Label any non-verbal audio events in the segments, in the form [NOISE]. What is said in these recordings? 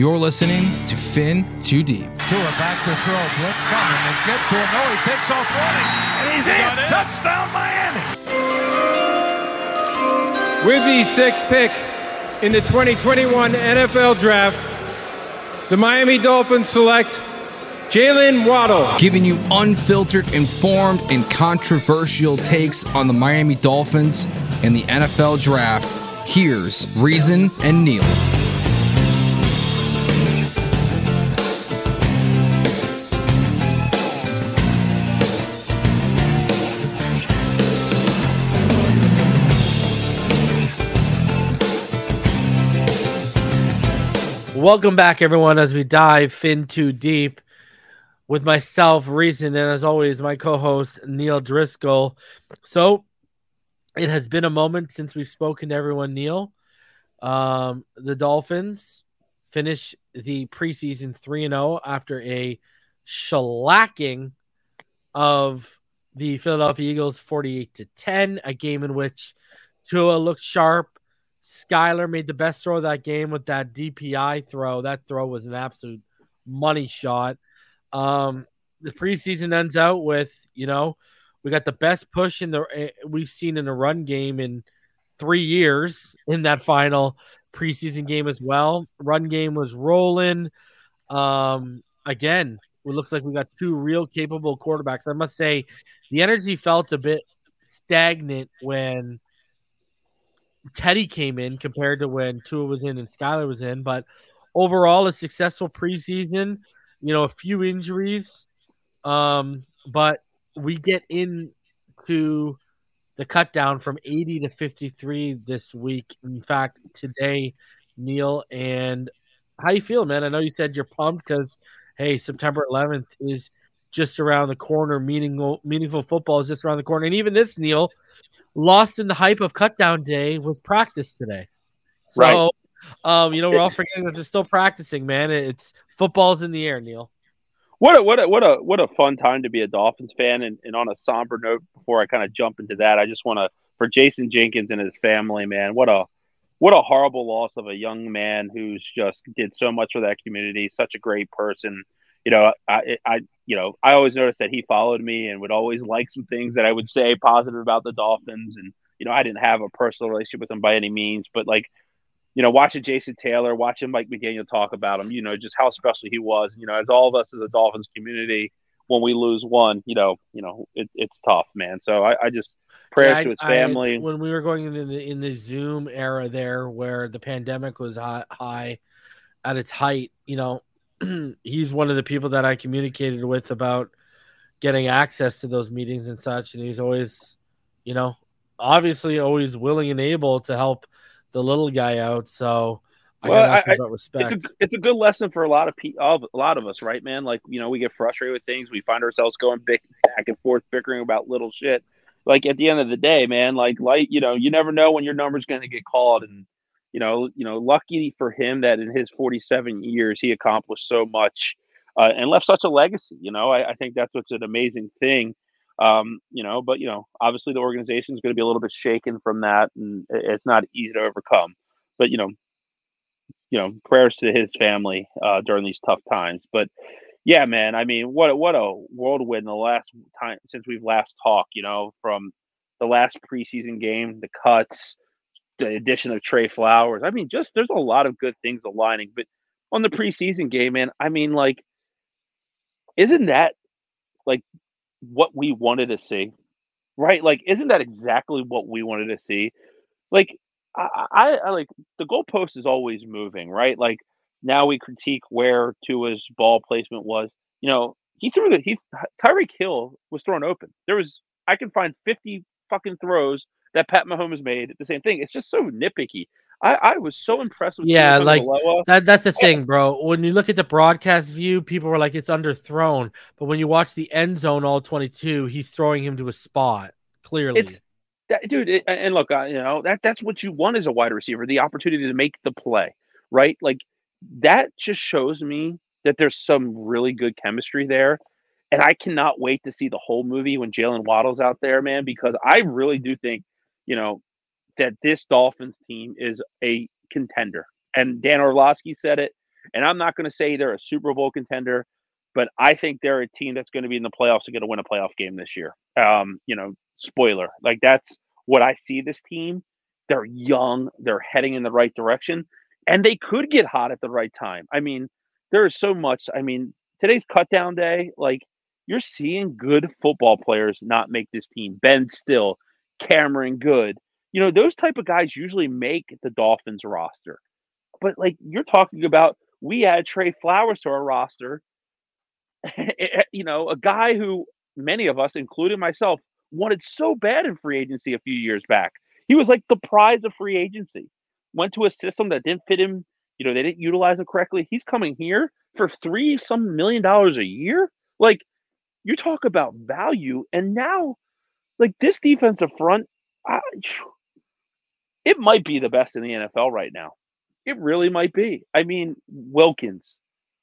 You're listening to Fin Too Deep. Tua back to throw. Blitz coming. They get to him. No, he takes off running. And he's in. Touchdown, Miami. With the sixth pick in the 2021 NFL Draft, the Miami Dolphins select Jaylen Waddle. Giving you unfiltered, informed, and controversial takes on the Miami Dolphins and the NFL Draft. Here's Reason and Neil. Welcome back, everyone, as we dive fin too deep with myself, Reason, and as always, my co host, Neil Driscoll. So, it has been a moment since we've spoken to everyone, Neil. Um, the Dolphins finish the preseason 3 0 after a shellacking of the Philadelphia Eagles 48 to 10, a game in which Tua looked sharp. Skylar made the best throw of that game with that DPI throw. That throw was an absolute money shot. Um, the preseason ends out with, you know, we got the best push in the eh, we've seen in the run game in three years in that final preseason game as well. Run game was rolling. Um, again, it looks like we got two real capable quarterbacks. I must say, the energy felt a bit stagnant when Teddy came in compared to when Tua was in and Skylar was in. But overall, a successful preseason. You know, a few injuries, um, but we get into the cut down from 80 to 53 this week. In fact, today, Neil, and how you feel, man? I know you said you're pumped because hey, September 11th is just around the corner. Meaningful, meaningful football is just around the corner, and even this, Neil, lost in the hype of cutdown day was practice today. So, Right. um, you know, we're all forgetting that they're still practicing, man. It's football's in the air, Neil. What a what a what a what a fun time to be a Dolphins fan. And, and on a somber note, before I kind of jump into that, I just want to for Jason Jenkins and his family, man. What a what a horrible loss of a young man who's just did so much for that community. Such a great person. You know, I I you know I always noticed that he followed me and would always like some things that I would say positive about the Dolphins. And you know, I didn't have a personal relationship with him by any means, but like you know, watching Jason Taylor, watching Mike McDaniel talk about him, you know, just how special he was. You know, as all of us as a Dolphins community, when we lose one, you know, you know, it, it's tough, man. So I, I just prayers Yeah, to his I- family. when we were going in the in the Zoom era there, where the pandemic was high, high at its height, you know, [CLEARS THROAT] he's one of the people that I communicated with about getting access to those meetings and such, and he's always, you know, obviously always willing and able to help the little guy out. So I Well, got nothing I- but respect. it's a, it's a good lesson for a lot of people, a lot of us, right, man? Like you know, we get frustrated with things. We find ourselves going back and forth, bickering about little shit. Like at the end of the day, man, like like you know, you never know when your number's going to get called, and you know, you know, lucky for him that in his 47 years he accomplished so much uh, and left such a legacy. You know, I, I think that's what's an amazing thing. Um, you know, but you know, obviously the organization is going to be a little bit shaken from that, and it's not easy to overcome. But you know, you know, prayers to his family uh, during these tough times. But yeah, man, I mean, what what a whirlwind the last time since we've last talked. You know, from the last preseason game, the cuts, the addition of Trey Flowers. I mean, just there's a lot of good things aligning. But on the preseason game, man, I mean, like, isn't that like what we wanted to see? Right? Like, isn't that exactly what we wanted to see? Like, I, I, I like the goalpost is always moving, right? Like now we critique where Tua's ball placement was. You know, he threw the he Tyreek Hill was thrown open. There was I can find fifty fucking throws that Pat Mahomes made. The same thing. It's just so nitpicky. I, I was so impressed with Yeah, Tua like that. That's the thing, bro. When you look at the broadcast view, people were like, "It's underthrown," but when you watch the end zone, all twenty-two, he's throwing him to a spot. Clearly, It's that dude. It, and look, uh, you know that that's what you want as a wide receiver: the opportunity to make the play, right? Like that just shows me that there's some really good chemistry there. And I cannot wait to see the whole movie when Jaylen Waddle's out there, man, because I really do think, you know, that this Dolphins team is a contender. And Dan Orlovsky said it. And I'm not going to say they're a Super Bowl contender, but I think they're a team that's going to be in the playoffs and going to win a playoff game this year. Um, you know, spoiler, like that's what I see this team. They're young, they're heading in the right direction, and they could get hot at the right time. I mean, there is so much. I mean, today's cut down day, like you're seeing good football players not make this team. Ben Stille, Cameron Goode. you know, those type of guys usually make the Dolphins roster. But like you're talking about, we add Trey Flowers to our roster. [LAUGHS] Eh, you know, a guy who many of us, including myself, wanted so bad in free agency a few years back. He was like the prize of free agency. Went to a system that didn't fit him. You know, they didn't utilize him correctly. He's coming here for three some million dollars a year. Like, you talk about value, and now, like this defensive front, I, it might be the best in the NFL right now. It really might be. I mean, Wilkins,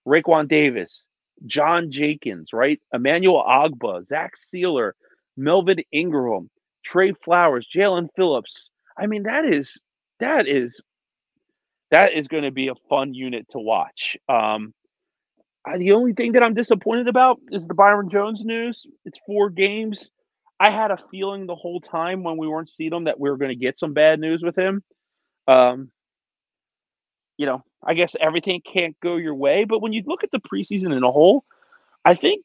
Raekwon Davis, John Jenkins, right? Emmanuel Ogbah, Zach Sieler, Melvin Ingram, Trey Flowers, Jaelan Phillips. I mean, that is that is that is going to be a fun unit to watch. Um, I, the only thing that I'm disappointed about is the Byron Jones news. It's four games. I had a feeling the whole time when we weren't seeing him that we were going to get some bad news with him. Um, you know, I guess everything can't go your way, but when you look at the preseason in a whole, I think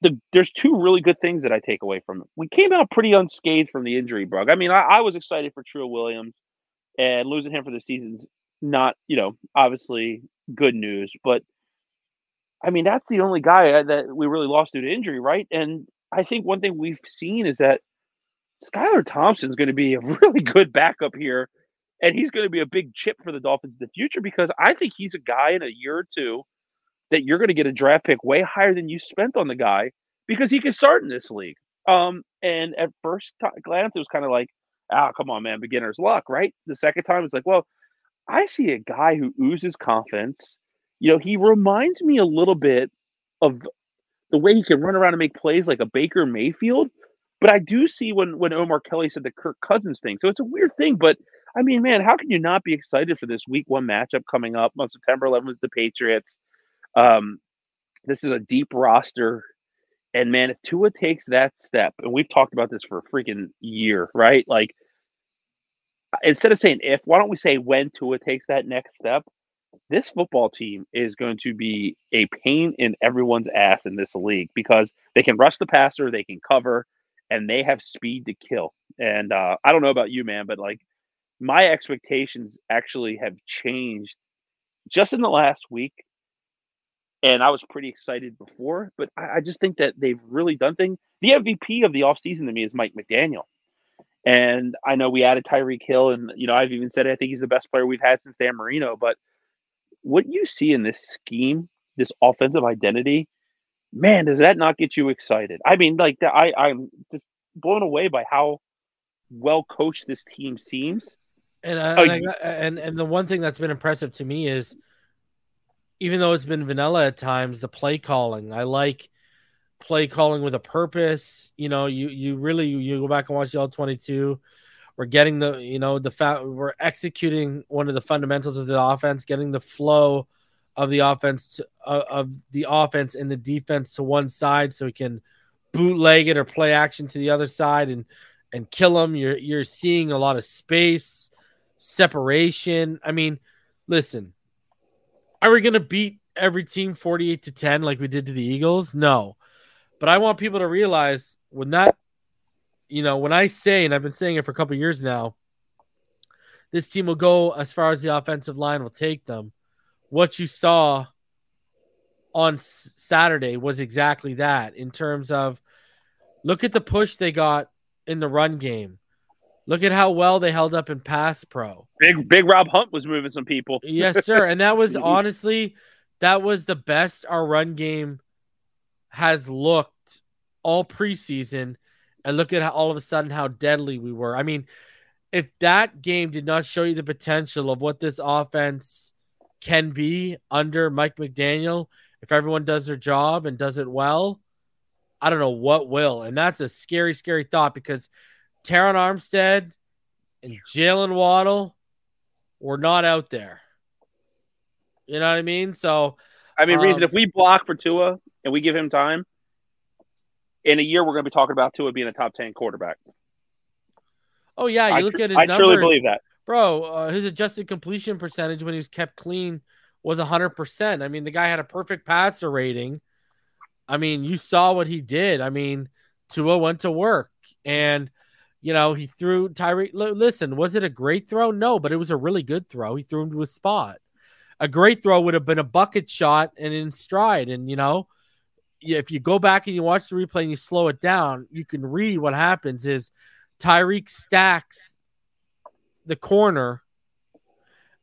the, there's two really good things that I take away from it. We came out pretty unscathed from the injury bug. I mean, I, I was excited for Trill Williams, and losing him for the season's not, you know, obviously good news, but I mean, that's the only guy uh, that we really lost due to injury, right? And I think one thing we've seen is that Skylar Thompson's going to be a [LAUGHS] really good backup here, and he's going to be a big chip for the Dolphins in the future because I think he's a guy in a year or two that you're going to get a draft pick way higher than you spent on the guy because he can start in this league. Um, and at first t- glance, it was kind of like, ah, oh, come on, man, beginner's luck, right? The second time, it's like, well, I see a guy who oozes confidence. You know, he reminds me a little bit of the way he can run around and make plays like a Baker Mayfield. But I do see when when Omar Kelly said the Kirk Cousins thing. So it's a weird thing, but I mean, man, how can you not be excited for this Week One matchup coming up on September 11th? The Patriots. Um, this is a deep roster, and man, if Tua takes that step, and we've talked about this for a freaking year, right? Like, instead of saying if, why don't we say when Tua takes that next step? This football team is going to be a pain in everyone's ass in this league because they can rush the passer, they can cover, and they have speed to kill. And uh, I don't know about you, man, but like my expectations actually have changed just in the last week. And I was pretty excited before, but I, I just think that they've really done things. The MVP of the offseason to me is Mike McDaniel. And I know we added Tyreek Hill, and you know I've even said I think he's the best player we've had since Dan Marino. But what you see in this scheme, this offensive identity, man, does that not get you excited? I mean, like I, I'm just blown away by how well coached this team seems. And uh, oh, and, I, and and the one thing that's been impressive to me is, even though it's been vanilla at times, the play calling. I like play calling with a purpose. You know, you you really you go back and watch the all twenty two we're getting the you know the fa- we're executing one of the fundamentals of the offense, getting the flow of the offense to, uh, of the offense and the defense to one side, so we can bootleg it or play action to the other side and and kill them. You're you're seeing a lot of space, separation. I mean, listen, are we gonna beat every team 48 to 10 like we did to the Eagles? No. But I want people to realize when that you know, when I say, and I've been saying it for a couple years now, this team will go as far as the offensive line will take them. What you saw on Saturday was exactly that in terms of look at the push they got in the run game. Look at how well they held up in pass pro. Big big Rob Hunt was moving some people. yes, sir. And that was [LAUGHS] honestly that was the best our run game has looked all preseason and look at how all of a sudden how deadly we were. I mean, if that game did not show you the potential of what this offense can be under Mike McDaniel, if everyone does their job and does it well, I don't know what will. And that's a scary, scary thought because Terron Armstead and Jaylen Waddle were not out there. You know what I mean? So I mean, reason Um, if we block for Tua and we give him time, in a year we're going to be talking about Tua being a top ten quarterback. oh yeah, you I, look tr- at his I numbers. truly believe that. bro. Uh, his adjusted completion percentage when he was kept clean was hundred percent. I mean, the guy had a perfect passer rating. I mean, you saw what he did. I mean, Tua went to work, and you know he threw Tyreek. li- Listen, was it a great throw? No, but it was a really good throw. He threw him to a spot. A great throw would have been a bucket shot and in stride. And you know, if you go back and you watch the replay and you slow it down, you can read what happens. Is Tyreek stacks the corner.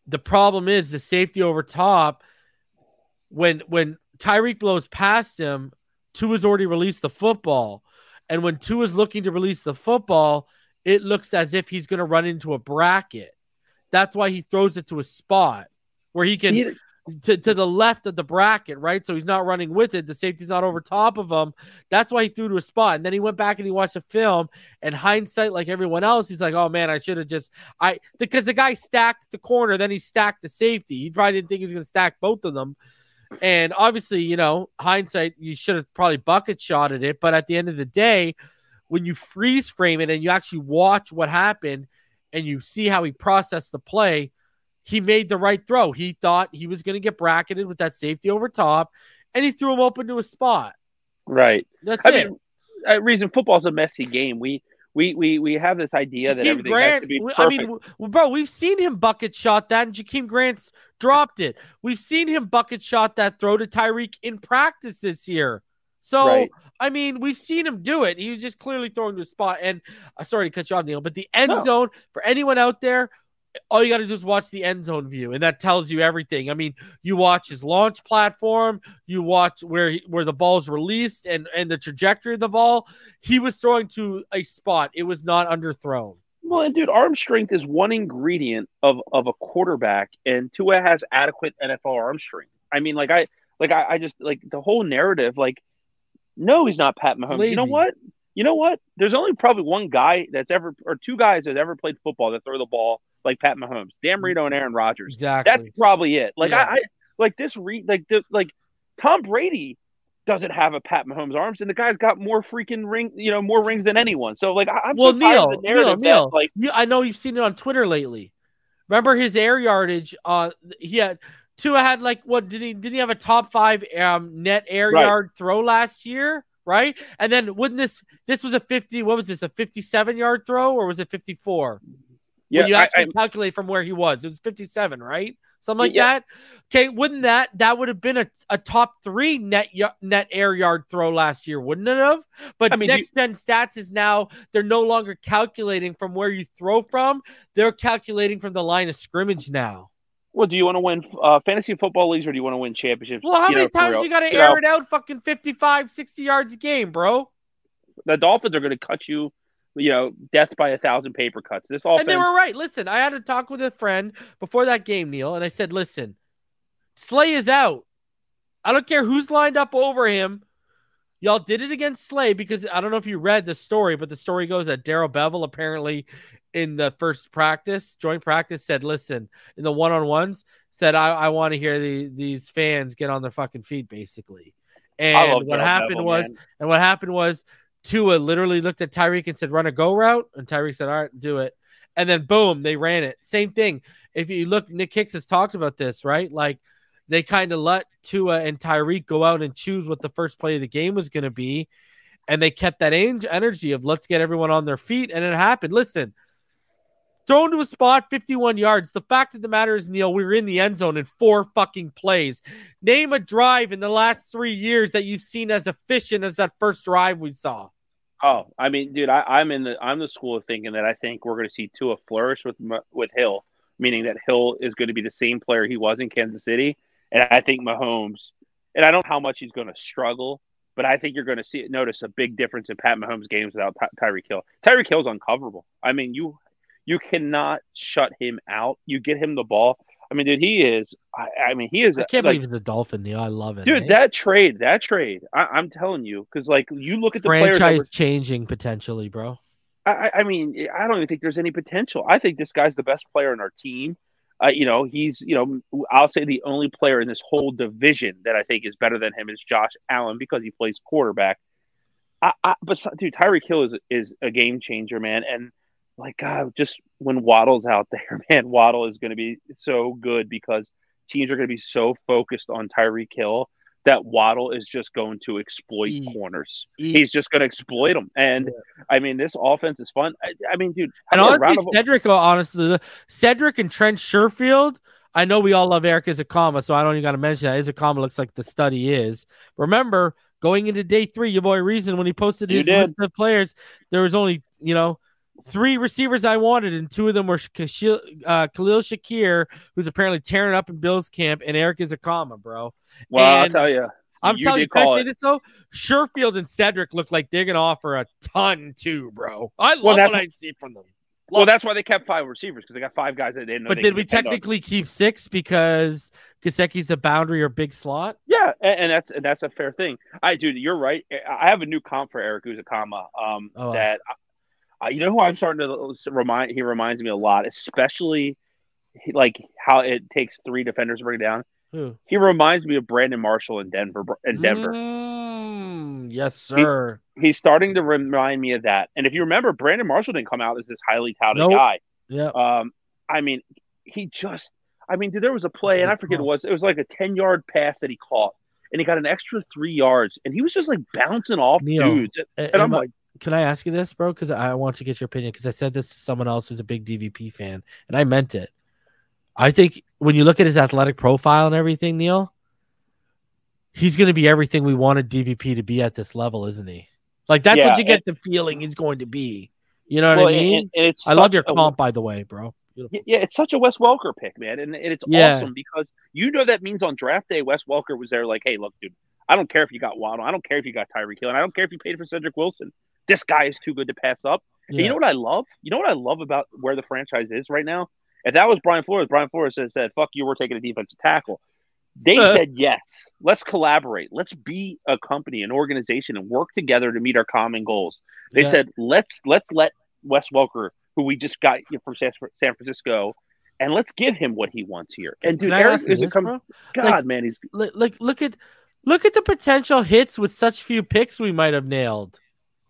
The problem is the safety over top. When when Tyreek blows past him, Tua's already released the football, and when Tua's looking to release the football, it looks as if he's going to run into a bracket. That's why he throws it to a spot where he can to, to the left of the bracket, right? So he's not running with it. The safety's not over top of him. That's why he threw to a spot. And then he went back and he watched the film. And hindsight, like everyone else, he's like, oh man, I should have just I because the guy stacked the corner, then he stacked the safety. He probably didn't think he was gonna stack both of them. And obviously, you know, hindsight, you should have probably bucket shotted it. But at the end of the day, when you freeze frame it and you actually watch what happened and you see how he processed the play, he made the right throw. He thought he was going to get bracketed with that safety over top, and he threw him open to a spot. Right. That's I it. mean, uh, reason football's a messy game. We we we we have this idea that Jakeem everything has Grant, to be perfect. I mean, bro, we've seen him bucket shot that, and Jakeem Grant's dropped it. We've seen him bucket shot that throw to Tyreek in practice this year. So, Right. I mean, we've seen him do it. He was just clearly throwing to a spot. And uh, sorry to cut you off, Neil, but the end No. zone for anyone out there, all you got to do is watch the end zone view, and that tells you everything. I mean, you watch his launch platform, you watch where he, where the ball's released, and and the trajectory of the ball. He was throwing to a spot; it was not underthrown. Well, and dude, arm strength is one ingredient of of a quarterback, and Tua has adequate NFL arm strength. I mean, like I like I, I just like the whole narrative. Like, no, he's not Pat Mahomes. You know what? You know what? There's only probably one guy that's ever, or two guys that ever played football that throw the ball like Pat Mahomes, Dan Marino and Aaron Rodgers. Exactly. That's probably it. Like Yeah. I, I like this re like the like Tom Brady doesn't have a Pat Mahomes arms, and the guy's got more freaking ring, you know, more rings than anyone. So like I, I'm well, so tired of Neil, the narrative Neil, Neil, that, like I know you've seen it on Twitter lately. Remember his air yardage? Uh, he had Tua had like what did he did he have a top five um net air Right. yard throw last year? Right, and then wouldn't this this was a fifty? What was this? A fifty-seven yard throw or was it fifty-four? Yeah, when you actually I- calculate from where he was, it was fifty-seven, right? Something like Yeah. that. Okay, wouldn't that that would have been a, a top three net net air yard throw last year, wouldn't it have? But I mean, next gen stats is now they're no longer calculating from where you throw from; they're calculating from the line of scrimmage now. well, do you want to win uh, fantasy football leagues or do you want to win championships? Well, how You many know, times you got to air know, it out? Fucking 55, 60 yards a game, bro. The Dolphins are going to cut you, you know, death by a thousand paper cuts. This offense, And they were right. Listen, I had a talk with a friend before that game, Neil, and I said, listen, Slay is out. I don't care who's lined up over him. Y'all did it against Slay because I don't know if you read the story, but the story goes that Darrell Bevell apparently in the first practice, joint practice, said, listen, in the one on ones, said, I, I want to hear the, these fans get on their fucking feet, basically. And what Darrell happened Bevell, was, man. and what happened was Tua literally looked at Tyreek and said, run a go route. And Tyreek said, all right, do it. And then boom, they ran it. Same thing. If you look, Nick Hicks has talked about this, right? Like they kind of let Tua and Tyreek go out and choose what the first play of the game was going to be. And they kept that energy of let's get everyone on their feet. And it happened. Listen, thrown to a spot 51 yards. The fact of the matter is, Neil, we were in the end zone in four fucking plays. Name a drive in the last three years that you've seen as efficient as that first drive we saw. Oh, I mean, dude, I, I'm in the I'm the school of thinking that I think we're going to see Tua flourish with with Hill, meaning that Hill is going to be the same player he was in Kansas City, and I think Mahomes, and I don't know how much he's going to struggle, but I think you're going to see notice a big difference in Pat Mahomes games without Ty- Tyreek Hill. Tyreek Hill's uncoverable. I mean, you you cannot shut him out. You get him the ball. I mean, dude, he is. I, I mean, he is. I can't like, believe he's a Dolphin, Neil. I love it. Dude, eh? that trade, that trade, I, I'm telling you, because like you look at the franchise were- changing potentially, bro. I, I- I mean, I don't even think there's any potential. I think this guy's the best player on our team. Uh, you know, he's you know, I'll say the only player in this whole division that I think is better than him is Josh Allen because he plays quarterback. I, I, but dude, Tyreek Hill is is a game changer, man. And like God, just when Waddle's out there, [LAUGHS] man, Waddle is going to be so good because teams are going to be so focused on Tyreek Hill that Waddle is just going to exploit E- corners. E- He's just going to exploit them. And I mean, this offense is fun. I, I mean, dude, And how many round honestly, of- Cedric, uh, honestly, Cedric and Trent Sherfield. I know we all love Erik Ezukanma, so I don't even got to mention that. Ezukanma looks like the study is. Remember, going into day three, your boy Reason, when he posted his list of players, there was only, you know, three receivers I wanted, and two of them were Kashil, uh, Khalil Shakir, who's apparently tearing up in Bills camp, and Erik Ezukanma, bro. well, I'll and- tell you, I'm you telling you, call this though? Sherfield and Cedric look like they're gonna offer a ton too, bro. I love Well, what I see from them. Well, that's why they kept five receivers because they got five guys that they didn't. But did we depend on. technically keep six because Gesicki's a boundary or big slot? Yeah, and, and that's and that's a fair thing. I dude, you're right. I have a new comp for Erik Ezukanma. Um, Oh, that uh, you know who I'm starting to remind. He reminds me a lot, especially like how it takes three defenders to bring it down. Who? He reminds me of Brandon Marshall in Denver. In Denver, Mm, yes, sir. he's starting to remind me of that. And if you remember, Brandon Marshall didn't come out as this highly touted Nope. guy. Yeah. Um, I mean, he just, I mean, dude, there was a play, That's and I forget call. it was. It was like a ten yard pass that he caught, and he got an extra three yards, and he was just like bouncing off Neil, dudes. A- And I'm am like, can I ask you this, bro? Because I want to get your opinion. Because I said this to someone else who's a big DVP fan, and I meant it. I think when you look at his athletic profile and everything, Neil, he's going to be everything we wanted DVP to be at this level, isn't he? Like that's Yeah, what you get the feeling he's going to be. You know what well, I mean? and, and it's I love your a- comp, by the way, bro. Beautiful. Yeah, it's such a Wes Welker pick, man, and, and it's Yeah. awesome because you know that means on draft day, Wes Welker was there, like, hey, look, dude, I don't care if you got Waddle, I don't care if you got Tyreek Hill, and I don't care if you paid for Cedric Wilson. This guy is too good to pass up. And you know what I love? You know what I love about where the franchise is right now? If that was Brian Flores, Brian Flores said, said "Fuck you, we're taking a defensive tackle." They Uh. said yes. Let's collaborate. Let's be a company, an organization, and work together to meet our common goals. They Yeah. said let's let's let Wes Welker, who we just got from San Francisco, and let's give him what he wants here. And dude, Eric is a this, com- God, Like- man, he's Li- like look at look at the potential hits with such few picks we might have nailed.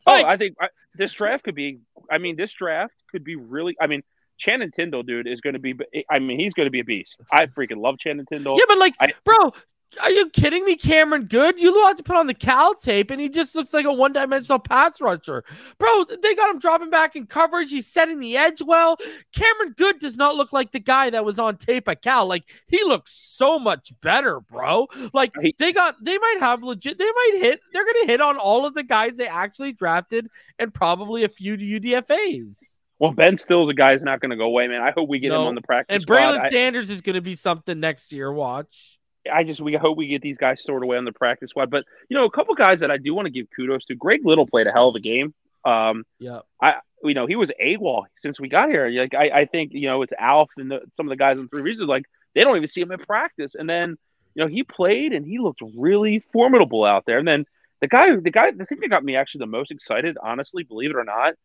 Oh, I think I, this draft could be. I mean, this draft could be really. I mean, Channing Tindall, dude, is going to be. I mean, he's going to be a beast. I freaking love Channing Tindall. Yeah, but like, I- bro, are you kidding me? Cameron Goode, you have to put on the Cal tape, and he just looks like a one-dimensional pass rusher, bro. They got him dropping back in coverage. He's setting the edge well. Cameron Goode does not look like the guy that was on tape at Cal. Like he looks so much better, bro. Like they got, they might have legit. They might hit. They're gonna hit on all of the guys they actually drafted, and probably a few UDFA's. Well, Ben Stille's, a guy is not going to go away, man. I hope we get him on the practice And squad. Braylon I, Sanders is gonna be something next year. Watch. I just we hope we get these guys stored away on the practice squad. But you know, a couple guys that I do want to give kudos to. Greg Little played a hell of a game. Um, Yeah. I you know, he was AWOL since we got here. Like I, I think you know it's Alf and the, some of the guys in three reasons. Like they don't even see him in practice, and then you know he played and he looked really formidable out there. And then the guy, the guy, the thing that got me actually the most excited, honestly, believe it or not,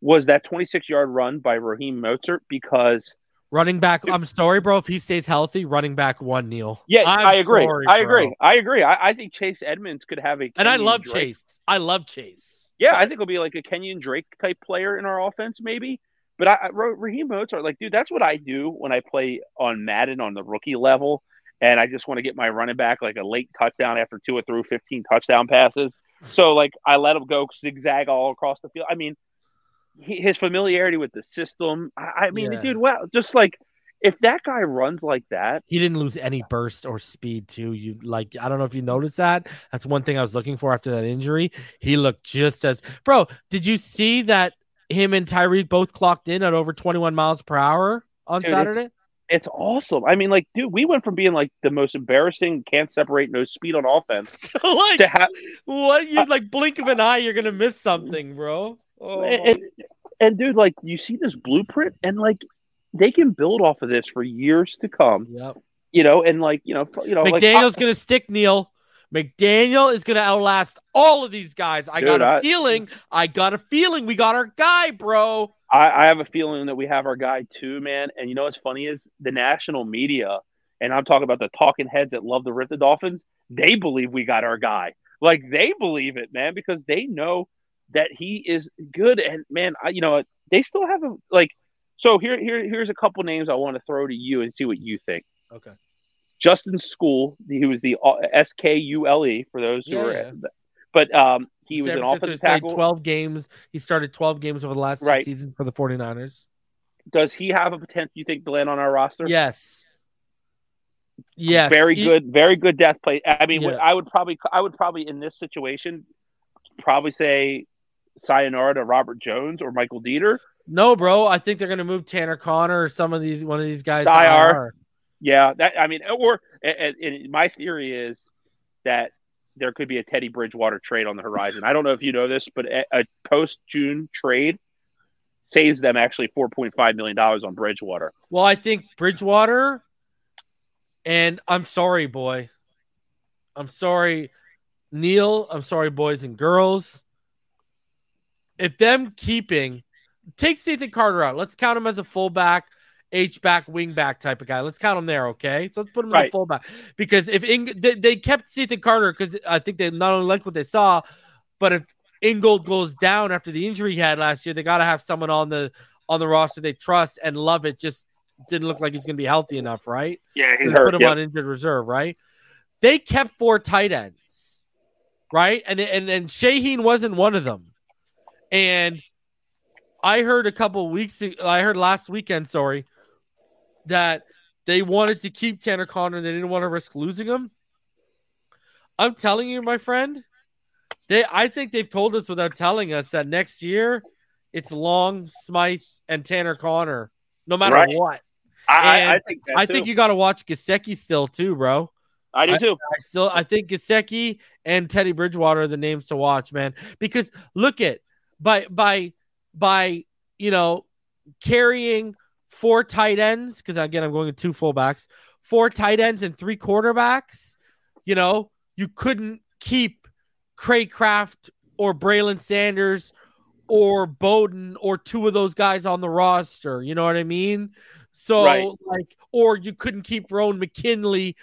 was that 26 yard run by Raheem Mostert because Running back, I'm sorry, bro. If he stays healthy, running back one, Neil. yeah, I agree, sorry, I agree, I agree. I, I think Chase Edmonds could have a And I love Drake- Chase. I love Chase. Yeah, I think he'll be like a Kenyon Drake type player in our offense, maybe. But I, I Raheem Mostert, like, dude, that's what I do when I play on Madden on the rookie level, and I just want to get my running back like a late touchdown after two or through fifteen touchdown passes. So like I let him go zigzag all across the field. I mean, he, his familiarity with the system. I, I mean, Yeah. dude, well, just like if that guy runs like that, He didn't lose any burst or speed too. You like I don't know if you noticed that. That's one thing I was looking for after that injury. He looked just as bro. Did you see that him and Tyreek both clocked in at over 21 miles per hour on Dude, Saturday? it's awesome. I mean, like, dude, we went from being like the most embarrassing, can't separate, no speed on offense [LAUGHS] like to have. what you like blink of an eye, you're gonna miss something, bro. Oh, and, and dude, like you see this blueprint, and like they can build off of this for years to come. yep. You know, and like you know, you know, like McDaniel's gonna stick Neil. McDaniel is gonna outlast all of these guys. I Dude, got a I- feeling. I got a feeling we got our guy, bro. I, I have a feeling that we have our guy too, man. And you know what's funny is the national media, and I'm talking about the talking heads that love to rip the Dolphins. They believe we got our guy. Like they believe it, man, because they know that he is good. And man, I, you know, they still have a like. So here, here, here's a couple names I want to throw to you and see what you think. Okay. Justin Skule, he was the uh, S K U L E for those who Yeah, are, yeah. but um, he was San an Francisco's offensive tackle. 12 games. He started 12 games over the last Right. seasons for the 49ers. Does he have a potential? You think to land on our roster? Yes. Yes. very He- good, very good death play. I mean, Yeah. I would probably, I would probably in this situation, probably say sayonara to Robert Jones or Michael Deiter. No, bro. I think they're going to move Tanner Conner or some of these, one of these guys. IR. IR. Yeah, that I mean, or and, and my theory is that there could be a Teddy Bridgewater trade on the horizon. I don't know if you know this, but a, a post June trade saves them actually four point five million dollars on Bridgewater. Well, I think Bridgewater, and I'm sorry, boy. I'm sorry, Neil. I'm sorry, boys and girls. If them keeping, take Ethan Carter out. Let's count him as a fullback, H back, wing back type of guy. Let's count him there, okay? So let's put him in a fullback because if Ing- they, they kept Ethan Carter because I think they not only liked what they saw, but if Ingold goes down after the injury he had last year, they got to have someone on the on the roster they trust and love it. Just didn't look like he's going to be healthy enough, right? Yeah, So they put him on injured reserve, right? They kept four tight ends, right? And and and Shaheen wasn't one of them. And I heard a couple weeks, I heard last weekend, sorry, that they wanted to keep Tanner Conner. And they didn't want to risk losing him. I'm telling you, my friend, they I think they've told us without telling us that next year it's Long, Smythe, and Tanner Conner, no matter Right. what. I, I, I think I too. think you got to watch Gesicki still too, bro. I do too. I still I think Gesicki and Teddy Bridgewater are the names to watch, man. Because look at by by by you know carrying four tight ends because again I'm going with two fullbacks, four tight ends and three quarterbacks. You know you couldn't keep Craig or Braylon Sanders or Bowden or two of those guys on the roster. You know what I mean? So Right. like, or you couldn't keep Verone McKinley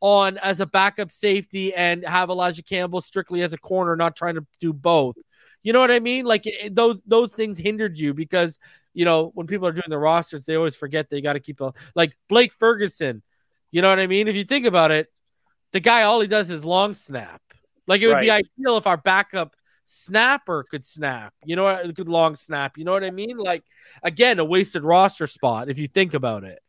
on as a backup safety and have Elijah Campbell strictly as a corner, not trying to do both. You know what I mean? Like it, those those things hindered you because you know when people are doing the rosters, they always forget they got to keep a like Blake Ferguson. You know what I mean? If you think about it, the guy all he does is long snap. Like it would be ideal if our backup snapper could snap. You know what? Could long snap. You know what I mean? Like again, a wasted roster spot if you think about it.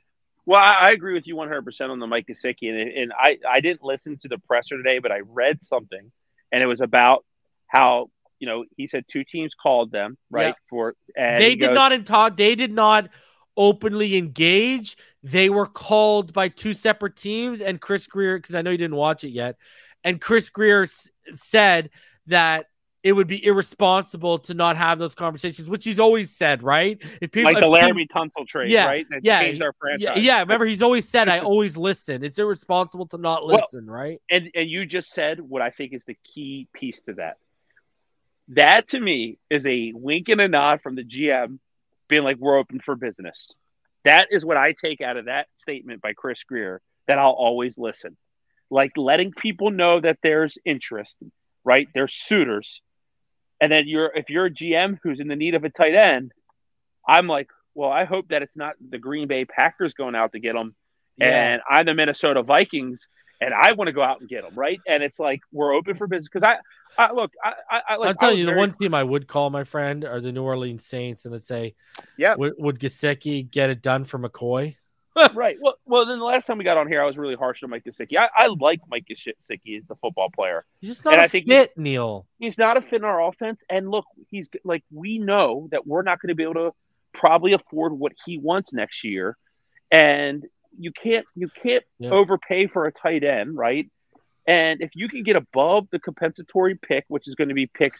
Well, I, I agree with you 100% on the Mike Gesicki, and, and I, I didn't listen to the presser today, but I read something, and it was about how you know he said two teams called them right Yeah. for and they did goes- not in talk. They did not openly engage. They were called by two separate teams, and Chris Grier, because I know you didn't watch it yet, and Chris Grier s- said that it would be irresponsible to not have those conversations, which he's always said, right? If people, like the Laremy Tunsil trade, Yeah, right? That yeah, yeah, yeah. Remember, he's always said, "I [LAUGHS] always listen." It's irresponsible to not Well, listen, right? and and you just said what I think is the key piece to that. That to me is a wink and a nod from the GM, being like, "We're open for business." That is what I take out of that statement by Chris Grier. That I'll always listen, like letting people know that there's interest, right? There's suitors, and then you're if you're a GM who's in the need of a tight end, I'm like, well, I hope that it's not the Green Bay Packers going out to get them and I'm the Minnesota Vikings, and I want to go out and get them, right? And it's like we're open for business because I, I look, I, I, I like. I'm telling you, the very- one team I would call my friend are the New Orleans Saints, and would say, Yeah. would, would Gesicki get it done for McCoy? [LAUGHS] right. Well, well, then the last time we got on here, I was really harsh on Mike Gesicki. I, I like Mike Gesicki as the football player. He's just not And a I think fit, Neil. He's not a fit in our offense, and look, he's like we know that we're not going to be able to probably afford what he wants next year, and you can't you can't Yeah. overpay for a tight end, right? And if you can get above the compensatory pick, which is going to be picks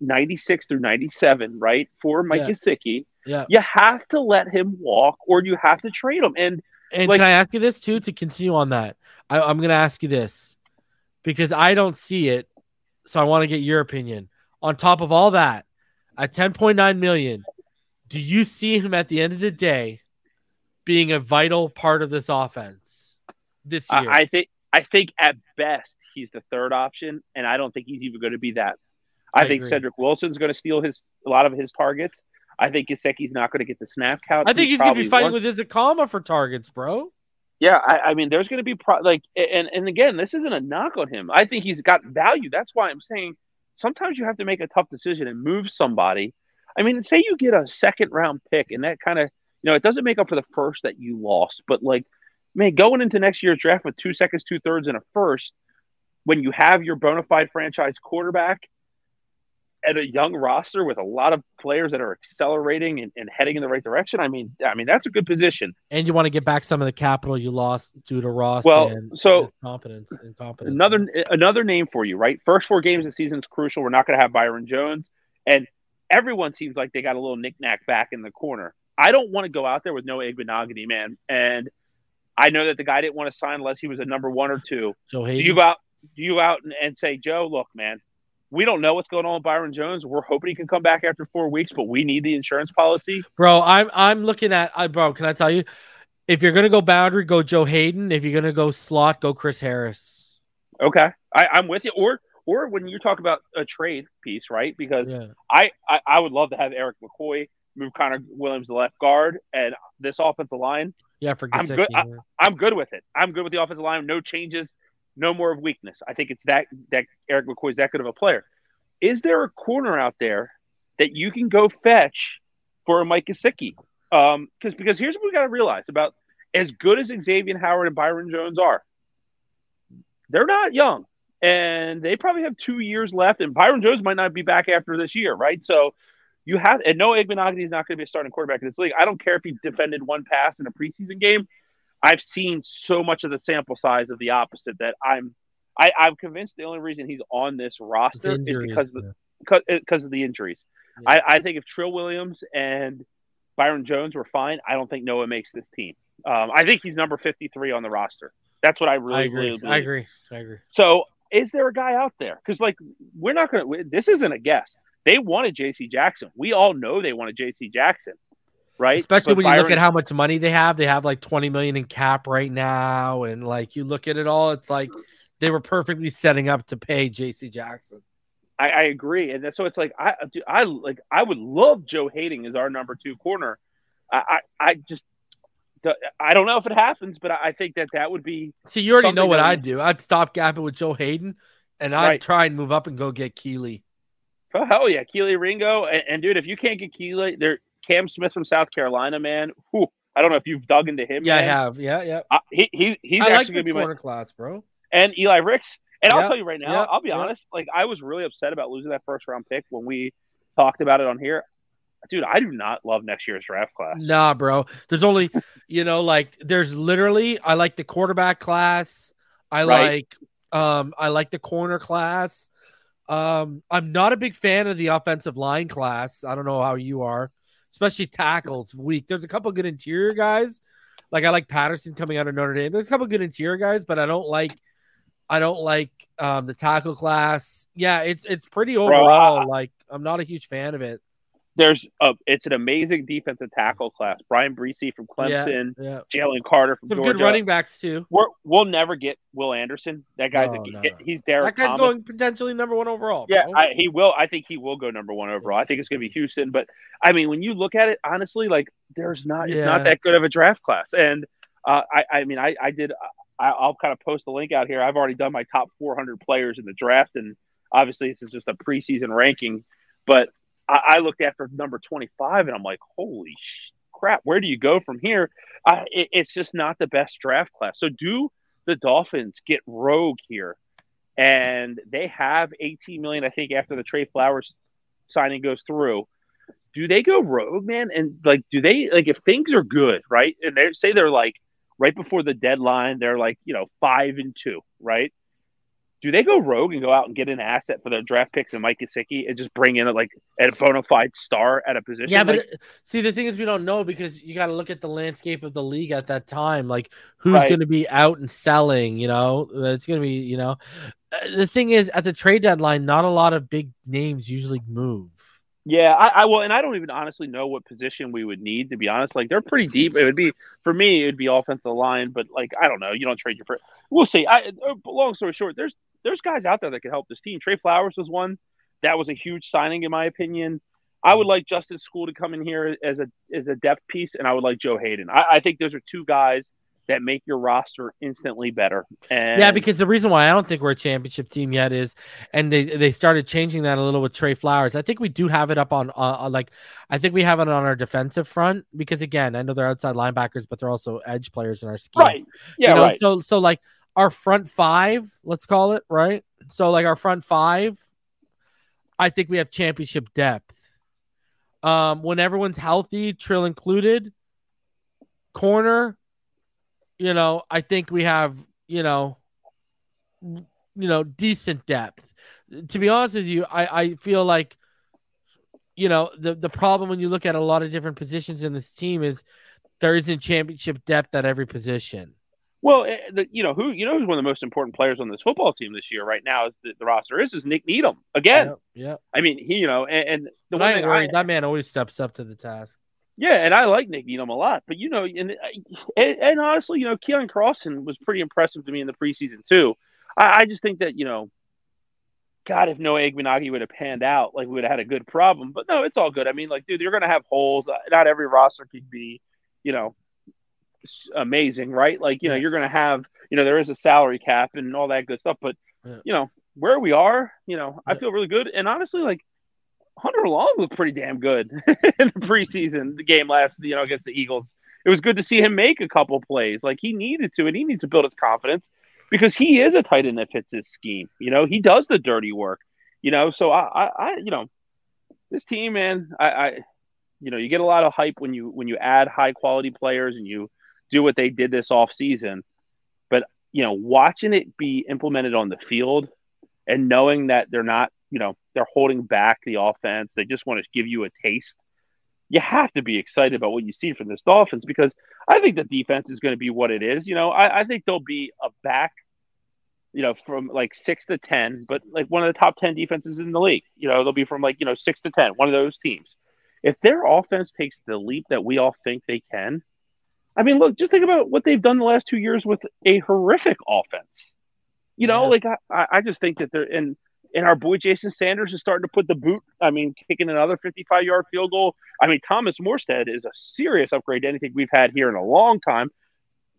96 through 97, right, for Mike Yeah. Gesicki, Yeah. you have to let him walk or you have to trade him. And And Like- can I ask you this too to continue on that? I, I'm going to ask you this because I don't see it, so I want to get your opinion. On top of all that, at 10.9 million, Do you see him at the end of the day being a vital part of this offense this year? I, I think I think at best he's the third option, and I don't think he's even going to be that. I, I think agree. Cedric Wilson's going to steal his a lot of his targets. I think Gesicki's not going to get the snap count. I think he's going to be fighting won't. with Ezukanma for targets, bro. Yeah, I, I mean, there's going to be pro- like, and and again, this isn't a knock on him. I think he's got value. That's why I'm saying sometimes you have to make a tough decision and move somebody. I mean, say you get a second round pick, and that kind of, you know, it doesn't make up for the first that you lost, but like, man, going into next year's draft with two seconds, two thirds, and a first, when you have your bona fide franchise quarterback at a young roster with a lot of players that are accelerating and, and heading in the right direction, I mean, I mean that's a good position. And you want to get back some of the capital you lost due to Ross. Well, and so- competence and competence. Another another name for you, right? First four games of the season is crucial. We're not going to have Byron Jones, and everyone seems like they got a little knickknack back in the corner. I don't want to go out there with no Igbinoghene, man. And I know that the guy didn't want to sign unless he was a number one or two. Joe Do you go out? Do you out and, and say, Joe, look, man, we don't know what's going on with Byron Jones. We're hoping he can come back after four weeks, but we need the insurance policy. bro. I'm I'm looking at I bro. Can I tell you? If you're gonna go boundary, go Joe Haden. If you're gonna go slot, go Chris Harris. Okay, I, I'm with you. Or or when you talk about a trade piece, right? Because Yeah. I, I, I would love to have Erik McCoy move Connor Williams to left guard and this offensive line. Yeah, for I'm good- yeah. I'm good with it. I'm good with the offensive line. No changes, no more of weakness. I think it's that that Erik McCoy's that good of a player. Is there a corner out there that you can go fetch for a Mike Gesicki? Um, because because here's what we got to realize about as good as Xavier Howard and Byron Jones are, they're not young, and they probably have two years left. And Byron Jones might not be back after this year, right? So you have and Noah Igbinoghene is not going to be a starting quarterback in this league. I don't care if he defended one pass in a preseason game. I've seen so much of the sample size of the opposite that I'm I, I'm convinced the only reason he's on this roster is injuries, because of the, because, because of the injuries. Yeah. I, I think if Trill Williams and Byron Jones were fine, I don't think Noah makes this team. Um, I think he's number 53 on the roster. That's what I really, I agree. really believe. I agree. I agree. So, is there a guy out there? Because, like, we're not going to, this isn't a guess. They wanted JC Jackson. We all know they wanted JC Jackson, right? Especially But when you look at how much money they have. They have like 20 million in cap right now. And like you look at it all, it's like they were perfectly setting up to pay JC Jackson. I, I agree, and so it's like I, I like I would love Joe Haden as our number two corner. I, I, I just, I don't know if it happens, but I I think that that would be See, you already know what I'd do. I'd stop gapping with Joe Haden and I'd Right. try and move up and go get Kelee. Oh, hell yeah, Kelee Ringo, and, and dude, if you can't get Kelee, there Cam Smith from South Carolina, man. Whew, I don't know if you've dug into him. Yeah, I have. Yeah, yeah. Uh, he, he he's I actually going to be my corner class, bro. and Eli Ricks. And Yeah, I'll tell you right now, yeah, I'll be yeah. honest. Like I was really upset about losing that first round pick when we talked about it on here. Dude, I do not love next year's draft class. Nah, bro. There's only, [LAUGHS] you know, like there's literally I like the quarterback class. I Right. like um I like the corner class. Um I'm not a big fan of the offensive line class. I don't know how you are, especially tackles weak. There's a couple good interior guys. Like I like Patterson coming out of Notre Dame. There's a couple good interior guys, but I don't like I don't like um the tackle class. Yeah, it's it's pretty Bro, overall. I- like I'm not a huge fan of it. There's a, it's an amazing defensive tackle class. Bryan Bresee from Clemson, Yeah. Jalen Carter from Some Georgia. good running backs too. We're, we'll never get Will Anderson. That guy's No, a, no, he's Derek That guy's Thomas. going potentially number one overall. yeah. I, he will. I think he will go number one overall. I think it's going to be Houston. But I mean, when you look at it honestly, like there's not it's not that good of a draft class. And uh, I, I mean, I, I did. I, I'll kind of post the link out here. I've already done my top 400 players in the draft, and obviously this is just a preseason ranking. But I, I looked after number 25, and I'm like, holy crap, where do you go from here? I, it, it's just not the best draft class. So do the Dolphins get rogue here? And they have 18 million, I think, after the Trey Flowers signing goes through. Do they go rogue, man? And like, do they like if things are good, right? And they say they're like right before the deadline, they're like you know five and two, right? Do they go rogue and go out and get an asset for their draft picks and Mike Gesicki and just bring in a, like a bona fide star at a position? Yeah, but Like, uh, see, the thing is, we don't know because you got to look at the landscape of the league at that time. Like, who's Right. going to be out and selling? You know, it's going to be, you know, Uh, the thing is, at the trade deadline, not a lot of big names usually move. Yeah, I, I will, and I don't even honestly know what position we would need to be honest. Like they're pretty deep. It would be for me, it would be offensive line, but like I don't know. You don't trade your first. We'll see. I uh, long story short, there's there's guys out there that could help this team. Trey Flowers was one that was a huge signing in my opinion. I would like Justin Skule to come in here as a as a depth piece, and I would like Joe Haden. I, I think those are two guys that make your roster instantly better. And yeah, because the reason why I don't think we're a championship team yet is, and they they started changing that a little with Trey Flowers. I think we do have it up on uh, like, I think we have it on our defensive front because again, I know they're outside linebackers, but they're also edge players in our scheme. Right. Yeah. You know, right. So so like our front five, let's call it right. So like our front five, I think we have championship depth. Um, when everyone's healthy, Trill included, corner, you know, I think we have, you know, you know, decent depth. To be honest with you, I, I feel like, you know, the, the problem when you look at a lot of different positions in this team is there isn't championship depth at every position. Well, eh, the, you know who you know who's one of the most important players on this football team this year right now is the, the roster is is Nick Needham again. Yeah. I mean he you know and, and the one I worried. I, that man always steps up to the task. yeah, and I like Nick Needham a lot, but you know and and, and honestly, you know Keion Crossen was pretty impressive to me in the preseason too. I, I just think that you know. God, if Noah Igbinoghene would have panned out, like we would have had a good problem. But no, it's all good. I mean, like, dude, you're going to have holes. Not every roster could be, you know, amazing, right? Like, you know, you're going to have, you know, there is a salary cap and all that good stuff. But, Yeah. you know, where we are, you know, I feel really good. And honestly, like, Hunter Long looked pretty damn good [LAUGHS] in the preseason, the game last, you know, against the Eagles. It was good to see him make a couple plays. Like, he needed to, and he needs to build his confidence because he is a tight end that fits his scheme. You know, he does the dirty work, you know. So, I, I, I you know, this team, man, I, I, you know, you get a lot of hype when you when you add high quality players and you do what they did this off season. But you know, watching it be implemented on the field and knowing that they're not, you know, they're holding back the offense, they just want to give you a taste. You have to be excited about what you see from this Dolphins because I think the defense is going to be what it is. You know, I, I think they'll be a back, you know, from like six to ten, but like one of the top ten defenses in the league. You know, they'll be from like you know six to ten, one of those teams. If their offense takes the leap that we all think they can, I mean, look, just think about what they've done the last two years with a horrific offense. You know, Yeah. like I, I just think that they're and and our boy Jason Sanders is starting to put the boot. I mean, kicking another 55 yard field goal. I mean, Thomas Morstead is a serious upgrade to anything we've had here in a long time.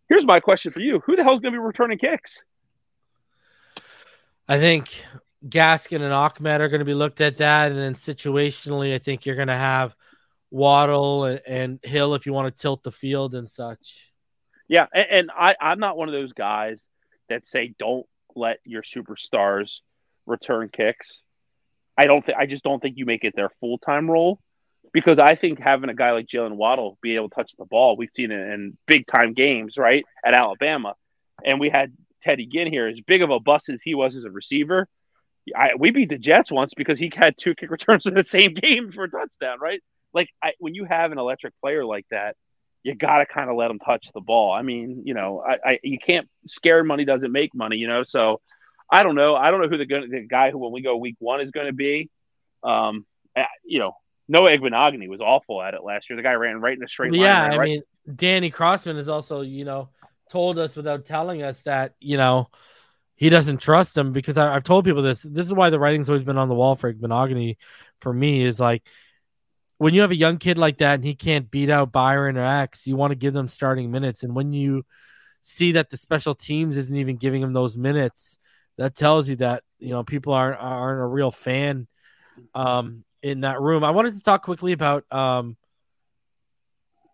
Here's my question for you: Who the hell's going to be returning kicks? I think Gaskin and Ahmed are going to be looked at that, and then situationally, I think you're going to have Waddle and, Hill if you want to tilt the field and such. Yeah, and, and I, I'm not one of those guys that say don't let your superstars return kicks. I don't think I just don't think you make it their full time role because I think having a guy like Jaylen Waddle be able to touch the ball, we've seen it in big time games, right, at Alabama, and we had Teddy Ginn here, as big of a bust as he was as a receiver. I, we beat the Jets once because he had two kick [LAUGHS] returns in the same game for a touchdown, right? Like I, when you have an electric player like that, you got to kind of let them touch the ball. I mean, you know, I, I you can't scare money doesn't make money, you know. So I don't know. I don't know who the, the guy who when we go week one is going to be. Um, you know, Noah Igbinoghene was awful at it last year. The guy ran right in a straight line. yeah, I right- mean, Danny Crossman has also, you know, told us without telling us that, you know, he doesn't trust him because I, I've told people this. This is why the writing's always been on the wall for Monogamy for me is like when you have a young kid like that and he can't beat out Byron or X, you want to give them starting minutes. And when you see that the special teams isn't even giving him those minutes, that tells you that, you know, people aren't aren't a real fan um in that room. I wanted to talk quickly about um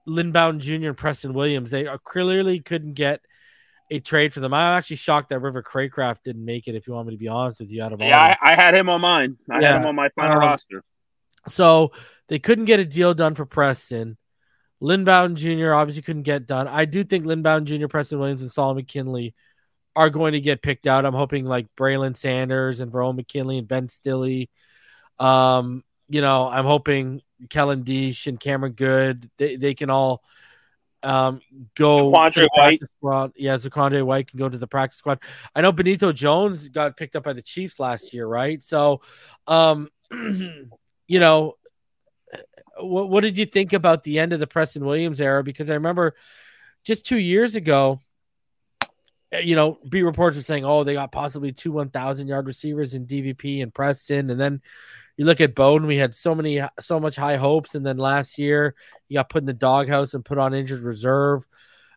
Lynn Bowden Jr. and Preston Williams. They clearly couldn't get a trade for them. I'm actually shocked that River Craycraft didn't make it. If you want me to be honest with you, out of all, yeah, of. I, I had him on mine. I Yeah. had him on my final Um, roster. So they couldn't get a deal done for Preston. Lynn Bowden Jr. obviously couldn't get done. I do think Lynn Bowden Jr., Preston Williams, and Solomon McKinley are going to get picked out. I'm hoping like Braylon Sanders and Verone McKinley and Ben Stille. Um, you know, I'm hoping Kellen Diesch and Cameron Goode, they, they can all um go the White. squad. Yeah, Zaquandre White can go to the practice squad. I know Benito Jones got picked up by the Chiefs last year, right? So um [CLEARS THROAT] you know, what, what did you think about the end of the Preston Williams era? Because I remember just two years ago, eh, you know, beat reports were saying, "Oh, they got possibly two 1,000 yard receivers in DVP and Preston," and then you look at Bowden. We had so many, so much high hopes, and then last year he got put in the doghouse and put on injured reserve.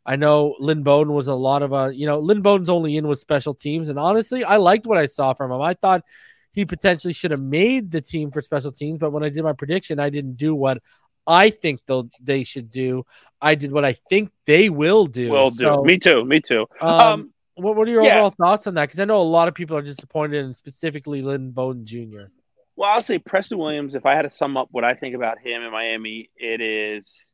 I know Lynn Bowden was a lot of a, you know, Lynn Bowden's only in with special teams, and honestly, I liked what I saw from him. I thought he potentially should have made the team for special teams, but when I did my prediction, I didn't do what I think they'll they should do. I did what I think they will do. Will do. So, me too. Me too. Um, um, what, what are your yeah. overall thoughts on that? Because I know a lot of people are disappointed, and specifically Lynn Bowden Jr. Well, I'll say Preston Williams. If I had to sum up what I think about him in Miami, it is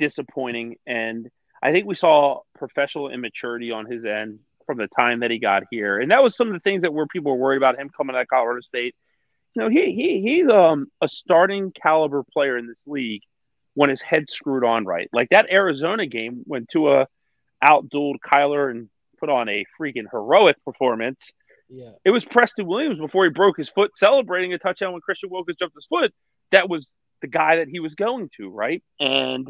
disappointing, and I think we saw professional immaturity on his end from the time that he got here, and that was some of the things that were people were worried about him coming out of Colorado State. You know, he he he's um a starting caliber player in this league when his head screwed on right. Like that Arizona game when Tua outdueled Kyler and put on a freaking heroic performance yeah. It was Preston Williams before he broke his foot celebrating a touchdown when Christian Wilkins jumped his foot. That was the guy that he was going to, right? And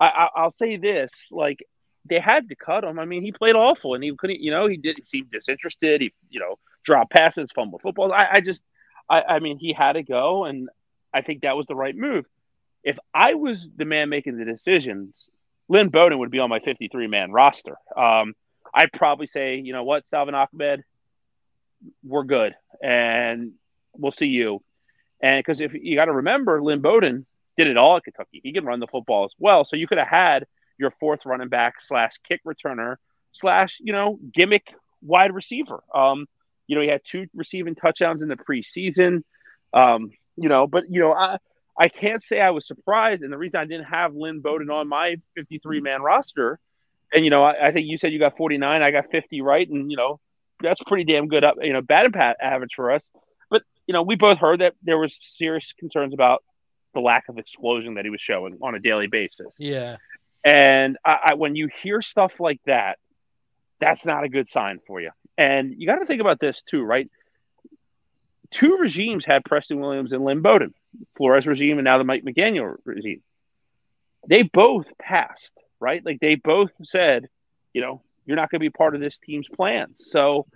I, I, will say this: like they had to cut him. I mean, he played awful, and he couldn't. You know, he did he seem disinterested. He, you know, dropped passes, fumbled footballs. I, I just, I, I mean, he had to go, and I think that was the right move. If I was the man making the decisions, Lynn Bowden would be on my 53 man roster. Um, I'd probably say, you know what, Salvon Ahmed, we're good and we'll see you. And because if you got to remember, Lynn Bowden did it all at Kentucky. He can run the football as well. So you could have had your fourth running back slash kick returner slash, you know, gimmick wide receiver. Um, you know, he had two receiving touchdowns in the preseason. Um, you know, but you know, I I can't say I was surprised. And the reason I didn't have Lynn Bowden on my 53 man roster, and you know, I, I, think you said you got 49, I got 50 right, and you know, that's pretty damn good up, you know, batting pat average for us. But you know, we both heard that there was serious concerns about the lack of explosion that he was showing on a daily basis. Yeah. And I, I, when you hear stuff like that, that's not a good sign for you. And you got to think about this too, right? Two regimes had Preston Williams and Lynn Bowden, Flores regime and now the Mike McDaniel regime. They both passed, right? Like they both said, you know, you're not going to be part of this team's plans. So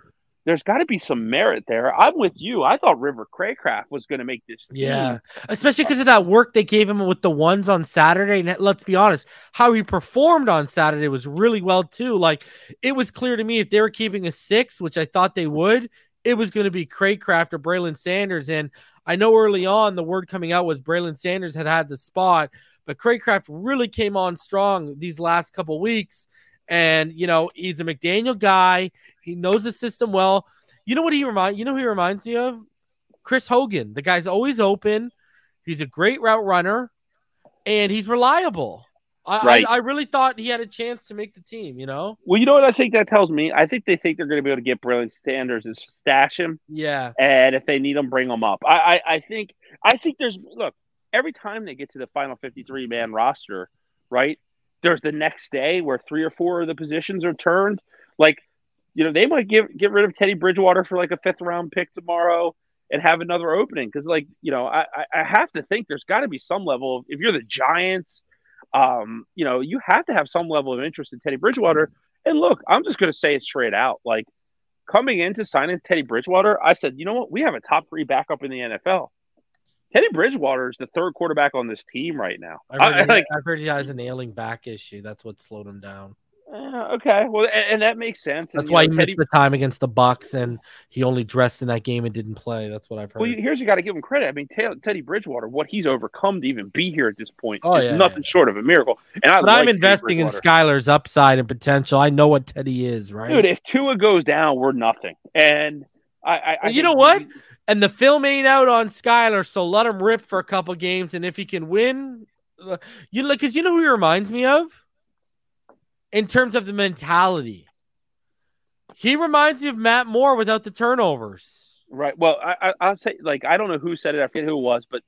there's got to be some merit there. I'm with you. I thought River Craycraft was going to make this. Yeah, especially because of that work they gave him with the ones on Saturday. And let's be honest, how he performed on Saturday was really well too. Like it was clear to me if they were keeping a six, which I thought they would, it was going to be Craycraft or Braylon Sanders. And I know early on the word coming out was Braylon Sanders had had the spot, but Craycraft really came on strong these last couple weeks and you know, he's a McDaniel guy. He knows the system well. You know what he remind you know who he reminds me of? Chris Hogan. The guy's always open. He's a great route runner, and he's reliable. I, right. I, I, really thought he had a chance to make the team, you know? Well, you know what I think that tells me? I think they think they're going to be able to get Braylon Sanders and stash him. Yeah. And if they need him, bring him up. I, I, I think I think there's look, every time they get to the final 53 man roster, right? There's the next day where three or four of the positions are turned. Like, you know, they might give get rid of Teddy Bridgewater for like a fifth round pick tomorrow and have another opening because, like, you know, I I have to think there's got to be some level of if you're the Giants, um, you know, you have to have some level of interest in Teddy Bridgewater. And look, I'm just going to say it straight out, like. Coming in into signing Teddy Bridgewater, I said, you know what? We have a top three backup in the NFL. Teddy Bridgewater is the third quarterback on this team right now. I've heard, I, he, like, I've heard he has an ailing back issue. That's what slowed him down. Uh, okay, well, and, and, that makes sense. That's and, why know, he Teddy... missed the time against the Bucks, and he only dressed in that game and didn't play. That's what I've heard. Well, here's you got to give him credit. I mean, Teddy Bridgewater, what he's overcome to even be here at this point oh, is yeah, nothing yeah. short of a miracle. And I but like I'm investing in Skylar's upside and potential. I know what Teddy is, right? Dude, if Tua goes down, we're nothing. And I, I, I you know what? And the film ain't out on Skylar, so let him rip for a couple games, and if he can win, uh, you know, because you know who he reminds me of in terms of the mentality. He reminds me of Matt Moore without the turnovers. Right. Well, I, I, will say, like, I don't know who said it. I forget who it was, but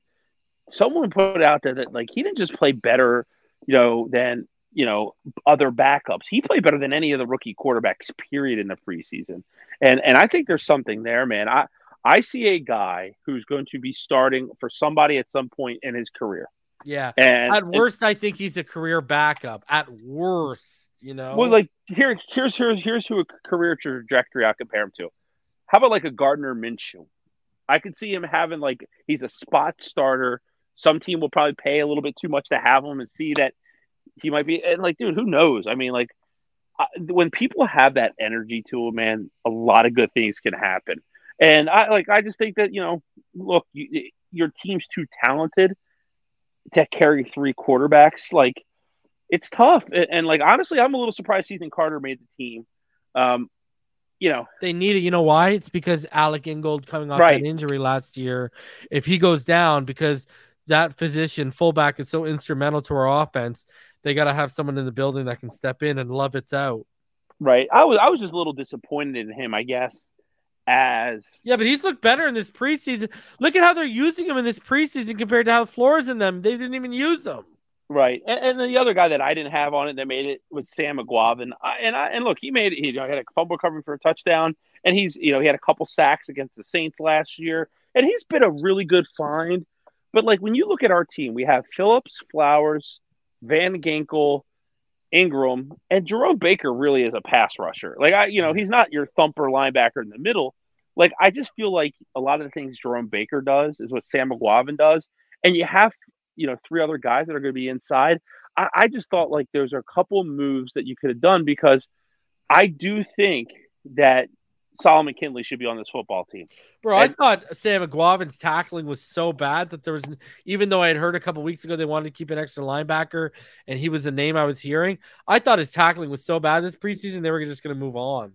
someone put it out there that, like, he didn't just play better, you know, than you know other backups. He played better than any of the rookie quarterbacks. Period in the preseason, and and I think there's something there, man. I I see a guy who's going to be starting for somebody at some point in his career. Yeah. And At worst, I think he's a career backup. At worst, you know. well, like here, here's here's here's who a career trajectory I compare him to. How about like a Gardner Minshew? I could see him having like he's a spot starter. Some team will probably pay a little bit too much to have him and see that he might be. And like, dude, who knows? I mean, like I- when people have that energy to them, man, a lot of good things can happen. And I like, I just think that you know, look, you, your team's too talented to carry three quarterbacks. Like, it's tough. And, and, like, honestly, I'm a little surprised Ethan Carter made the team. Um, you know, they need it. You know why? It's because Alec Ingold coming off Right. that injury last year. If he goes down, because that position fullback is so instrumental to our offense, they got to have someone in the building that can step in and love it's out. right? I was, I was just a little disappointed in him, I guess. As Yeah, but he's looked better in this preseason. Look at how they're using him in this preseason compared to how Flores in them. They didn't even use them. Right, and, and then the other guy that I didn't have on it that made it was Sam Eguavoen. I, and I and look, he made it. He you know, had a fumble recovery for a touchdown, and he's you know he had a couple sacks against the Saints last year, and he's been a really good find. But like when you look at our team, we have Phillips, Flowers, Van Ginkel, Ingram, and Jerome Baker really is a pass rusher. Like I, you know, he's not your thumper linebacker in the middle. Like I just feel like a lot of the things Jerome Baker does is what Sam Eguavoen does, and you have you know three other guys that are going to be inside. I, I just thought like there's a couple moves that you could have done because I do think that Solomon Kindley should be on this football team. Bro, I thought Sam Eguavoen's tackling was so bad that there was, even though I had heard a couple weeks ago they wanted to keep an extra linebacker and he was the name I was hearing, I thought his tackling was so bad this preseason they were just going to move on.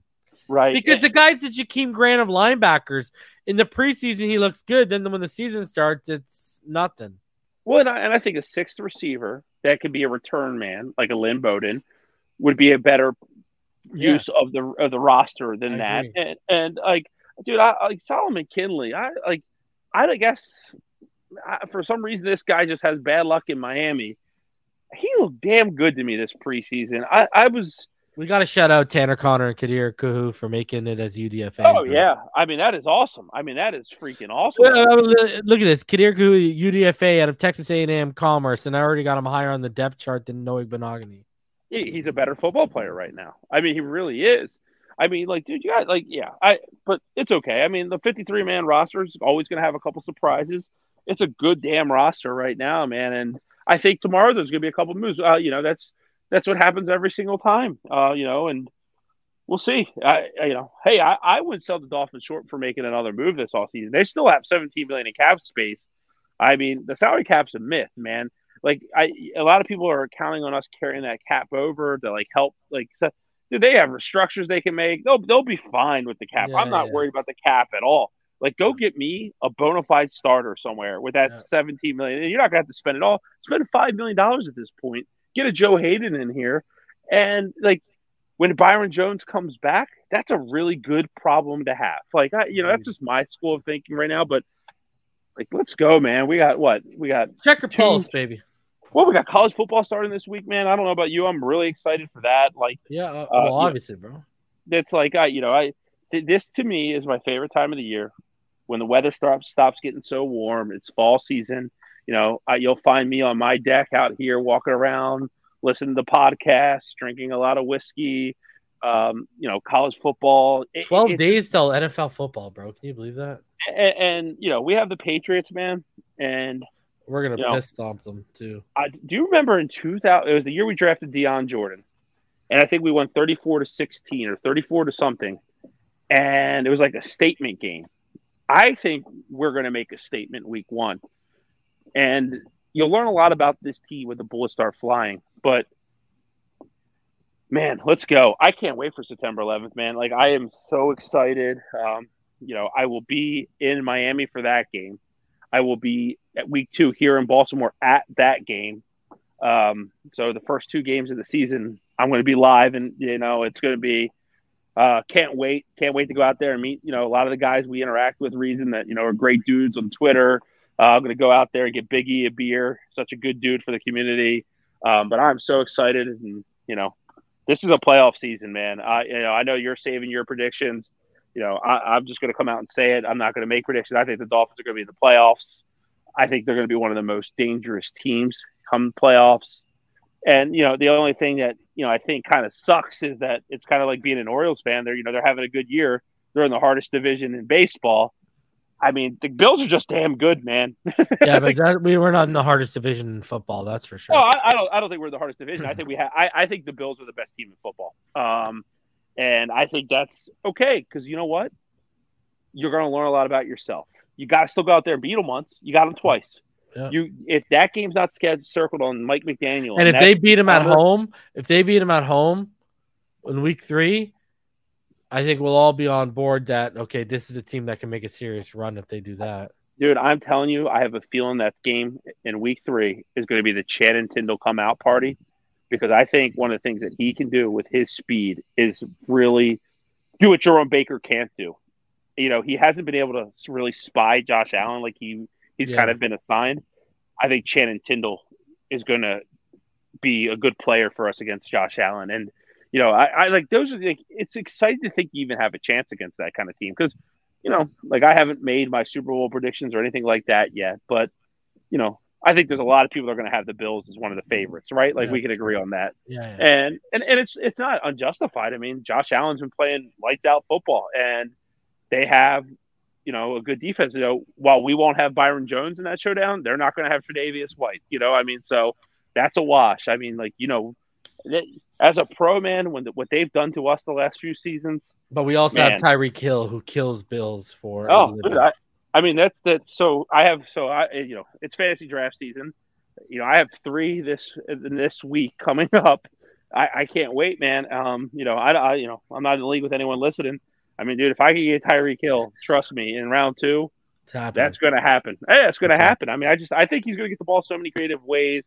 Right. Because the guy's the Jakeem Grant of linebackers. In the preseason, he looks good. Then when the season starts, it's nothing. Well, and I, and I think a sixth receiver that could be a return man, like a Lynn Bowden, would be a better Yeah. use of the of the roster than I that. agree. And, and like, dude, I like Solomon Kindley. I like, I guess I, for some reason this guy just has bad luck in Miami. He looked damn good to me this preseason. I, I was, We got to shout out Tanner Conner and Kader Kohou for making it as UDFA. oh bro. yeah. I mean, that is awesome. I mean, that is freaking awesome. Well, uh, look at this. Kader Kohou, UDFA out of Texas A&M Commerce, and I already got him higher on the depth chart than Noah Benogany. He- he's a better football player right now. I mean, he really is. I mean, like, dude, you got like, yeah, I, but it's okay. I mean, the 53 man roster is always going to have a couple surprises. It's a good damn roster right now, man. And I think tomorrow there's going to be a couple moves. Uh, you know, that's, that's what happens every single time, uh, you know, and we'll see. I, I- you know, hey, I, I wouldn't sell the Dolphins short for making another move this offseason. They still have 17 million in cap space. I mean, the salary cap's a myth, man. Like, I, a lot of people are counting on us carrying that cap over to like help, like, so, dude, they have restructures they can make. They'll, they'll be fine with the cap. Yeah, I'm not yeah. worried about the cap at all. Like, go get me a bona fide starter somewhere with that Yeah. 17 million. And you're not gonna have to spend it all. Spend five million dollars at this point. Get a Joe Haden in here, and like when Byron Jones comes back, that's a really good problem to have. Like, I, you know, that's just my school of thinking right now. But like, let's go, man. We got what? We got Check your Two- pulse, baby. well, we got college football starting this week, man. I don't know about you. I'm really excited for that. Like, Yeah, uh, Uh, well, obviously, bro. it's like I, you know, I th- this to me is my favorite time of the year when the weather stops stops getting so warm. It's fall season. You know, I, you'll find me on my deck out here walking around, listening to podcasts, drinking a lot of whiskey. Um, you know, college football. It- Twelve it's- days till NFL football, bro. Can you believe that? and, and you know, we have the Patriots, man. And We're gonna You know. piss stomp them too. I do you remember in 2000 it was the year we drafted Dion Jordan and I think we won 34 to 16 or 34 to something and it was like a statement game I think we're to make a statement week 1 and you'll learn a lot about this team when the bullets start flying but man let's go I can't wait for September 11th man like I am so excited um, you know I will be in Miami for that game I will be at week two here in Baltimore at that game. Um, so the first two games of the season, I'm going to be live, and you know it's going to be. Uh, can't wait! Can't wait to go out there and meet you know a lot of the guys we interact with. Reason that you know are great dudes on Twitter. Uh, I'm going to go out there and get Biggie a beer. Such a good dude for the community. Um, but I'm so excited, and you know, this is a playoff season, man. I you know I know you're saving your predictions. You know, I, I'm just going to come out and say it. I'm not going to make predictions. I think the Dolphins are going to be in the playoffs. I think they're going to be one of the most dangerous teams come playoffs. And you know, the only thing that you know I think kind of sucks is that it's kind of like being an Orioles fan. They're you know they're having a good year. They're in the hardest division in baseball. I mean, the Bills are just damn good, man. [LAUGHS] yeah, but [LAUGHS] that, we were not in the hardest division in football. That's for sure. Oh, I, I, don't. I don't think we're the hardest division. I [LAUGHS] think we have. I, I think the Bills are the best team in football. Um, and I think that's okay because you know what? You're going to learn a lot about yourself. You got to still go out there and beat them once. You got them twice. Yeah. You if that game's not scheduled circled on Mike McDaniel, and, and if they beat him at home, if they beat him at home in week three, I think we'll all be on board that okay, this is a team that can make a serious run if they do that. Dude, I'm telling you, I have a feeling that game in week three is going to be the Channing Tindall come out party because I think one of the things that he can do with his speed is really do what Jerome Baker can't do. You know, he hasn't been able to really spy Josh Allen like he he's yeah. kind of been assigned. I think Channing Tindall is going to be a good player for us against Josh Allen, and you know, I, I like those are like it's exciting to think you even have a chance against that kind of team because you know, like I haven't made my Super Bowl predictions or anything like that yet, but you know, I think there's a lot of people that are going to have the Bills as one of the mm-hmm. favorites, right? Like yeah. we can agree on that. Yeah, yeah, And and and it's it's not unjustified. I mean, Josh Allen's been playing lights out football, and they have you know a good defense. You know, while we won't have Byron Jones in that showdown, they're not going to have Tre'Davious White. You know, I mean, so that's a wash. I mean, like you know, as a pro man, when the, what they've done to us the last few seasons. But we also man. have Tyreek Hill who kills Bills for. Oh, I, I mean that's that. So I have so I you know it's fantasy draft season. You know I have three this this week coming [LAUGHS] up. I, I can't wait, man. Um, you know I, I you know I'm not in the league with anyone listening. I mean, dude, if I could get Tyreek Hill, trust me, in round two, that's going to happen. Hey, it's going to happen. I mean, I just I think he's going to get the ball so many creative ways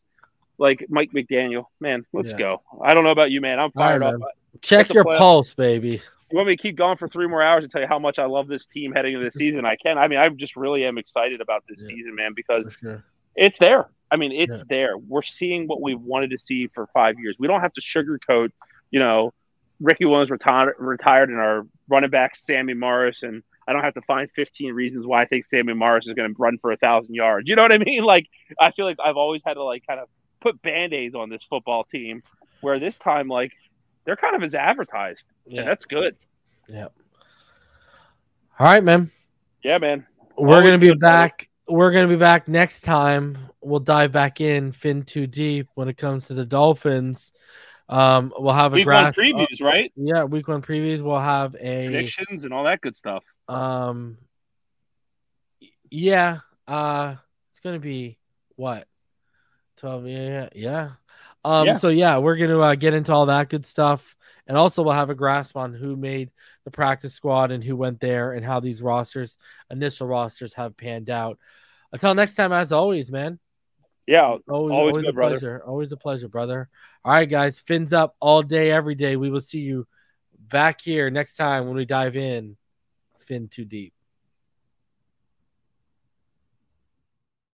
like Mike McDaniel. Man, let's yeah. go. I don't know about you, man. I'm fired up. Check your pulse, baby. You want me to keep going for three more hours and tell you how much I love this team heading into the season? I can. I mean, I just really am excited about this yeah. season, man, because sure. it's there. I mean, it's yeah. there. We're seeing what we've wanted to see for five years. We don't have to sugarcoat, you know, Ricky Williams retired, retired and our running back, Sammy Morris, and I don't have to find 15 reasons why I think Sammy Morris is going to run for a thousand yards. You know what I mean? [LAUGHS] Like, I feel like I've always had to like kind of put band-aids on this football team where this time like they're kind of as advertised. Yeah. that's good. Yeah all right man. Yeah man. We're Always gonna be back. We're gonna be back next time. We'll dive back in fin too deep when it comes to the dolphins. Um we'll have a week graph- one previews right? Yeah week one previews. We'll have a predictions and all that good stuff. um yeah uh it's gonna be what 12 yeah yeah. Um yeah. so yeah we're gonna uh, get into all that good stuff and also we'll have a grasp on who made the practice squad and who went there and how these rosters initial rosters have panned out. Until next time as always man. Yeah always, always, always good, a brother. pleasure always a pleasure brother. All right guys fins up all day every day. We will see you back here next time when we dive in fin too deep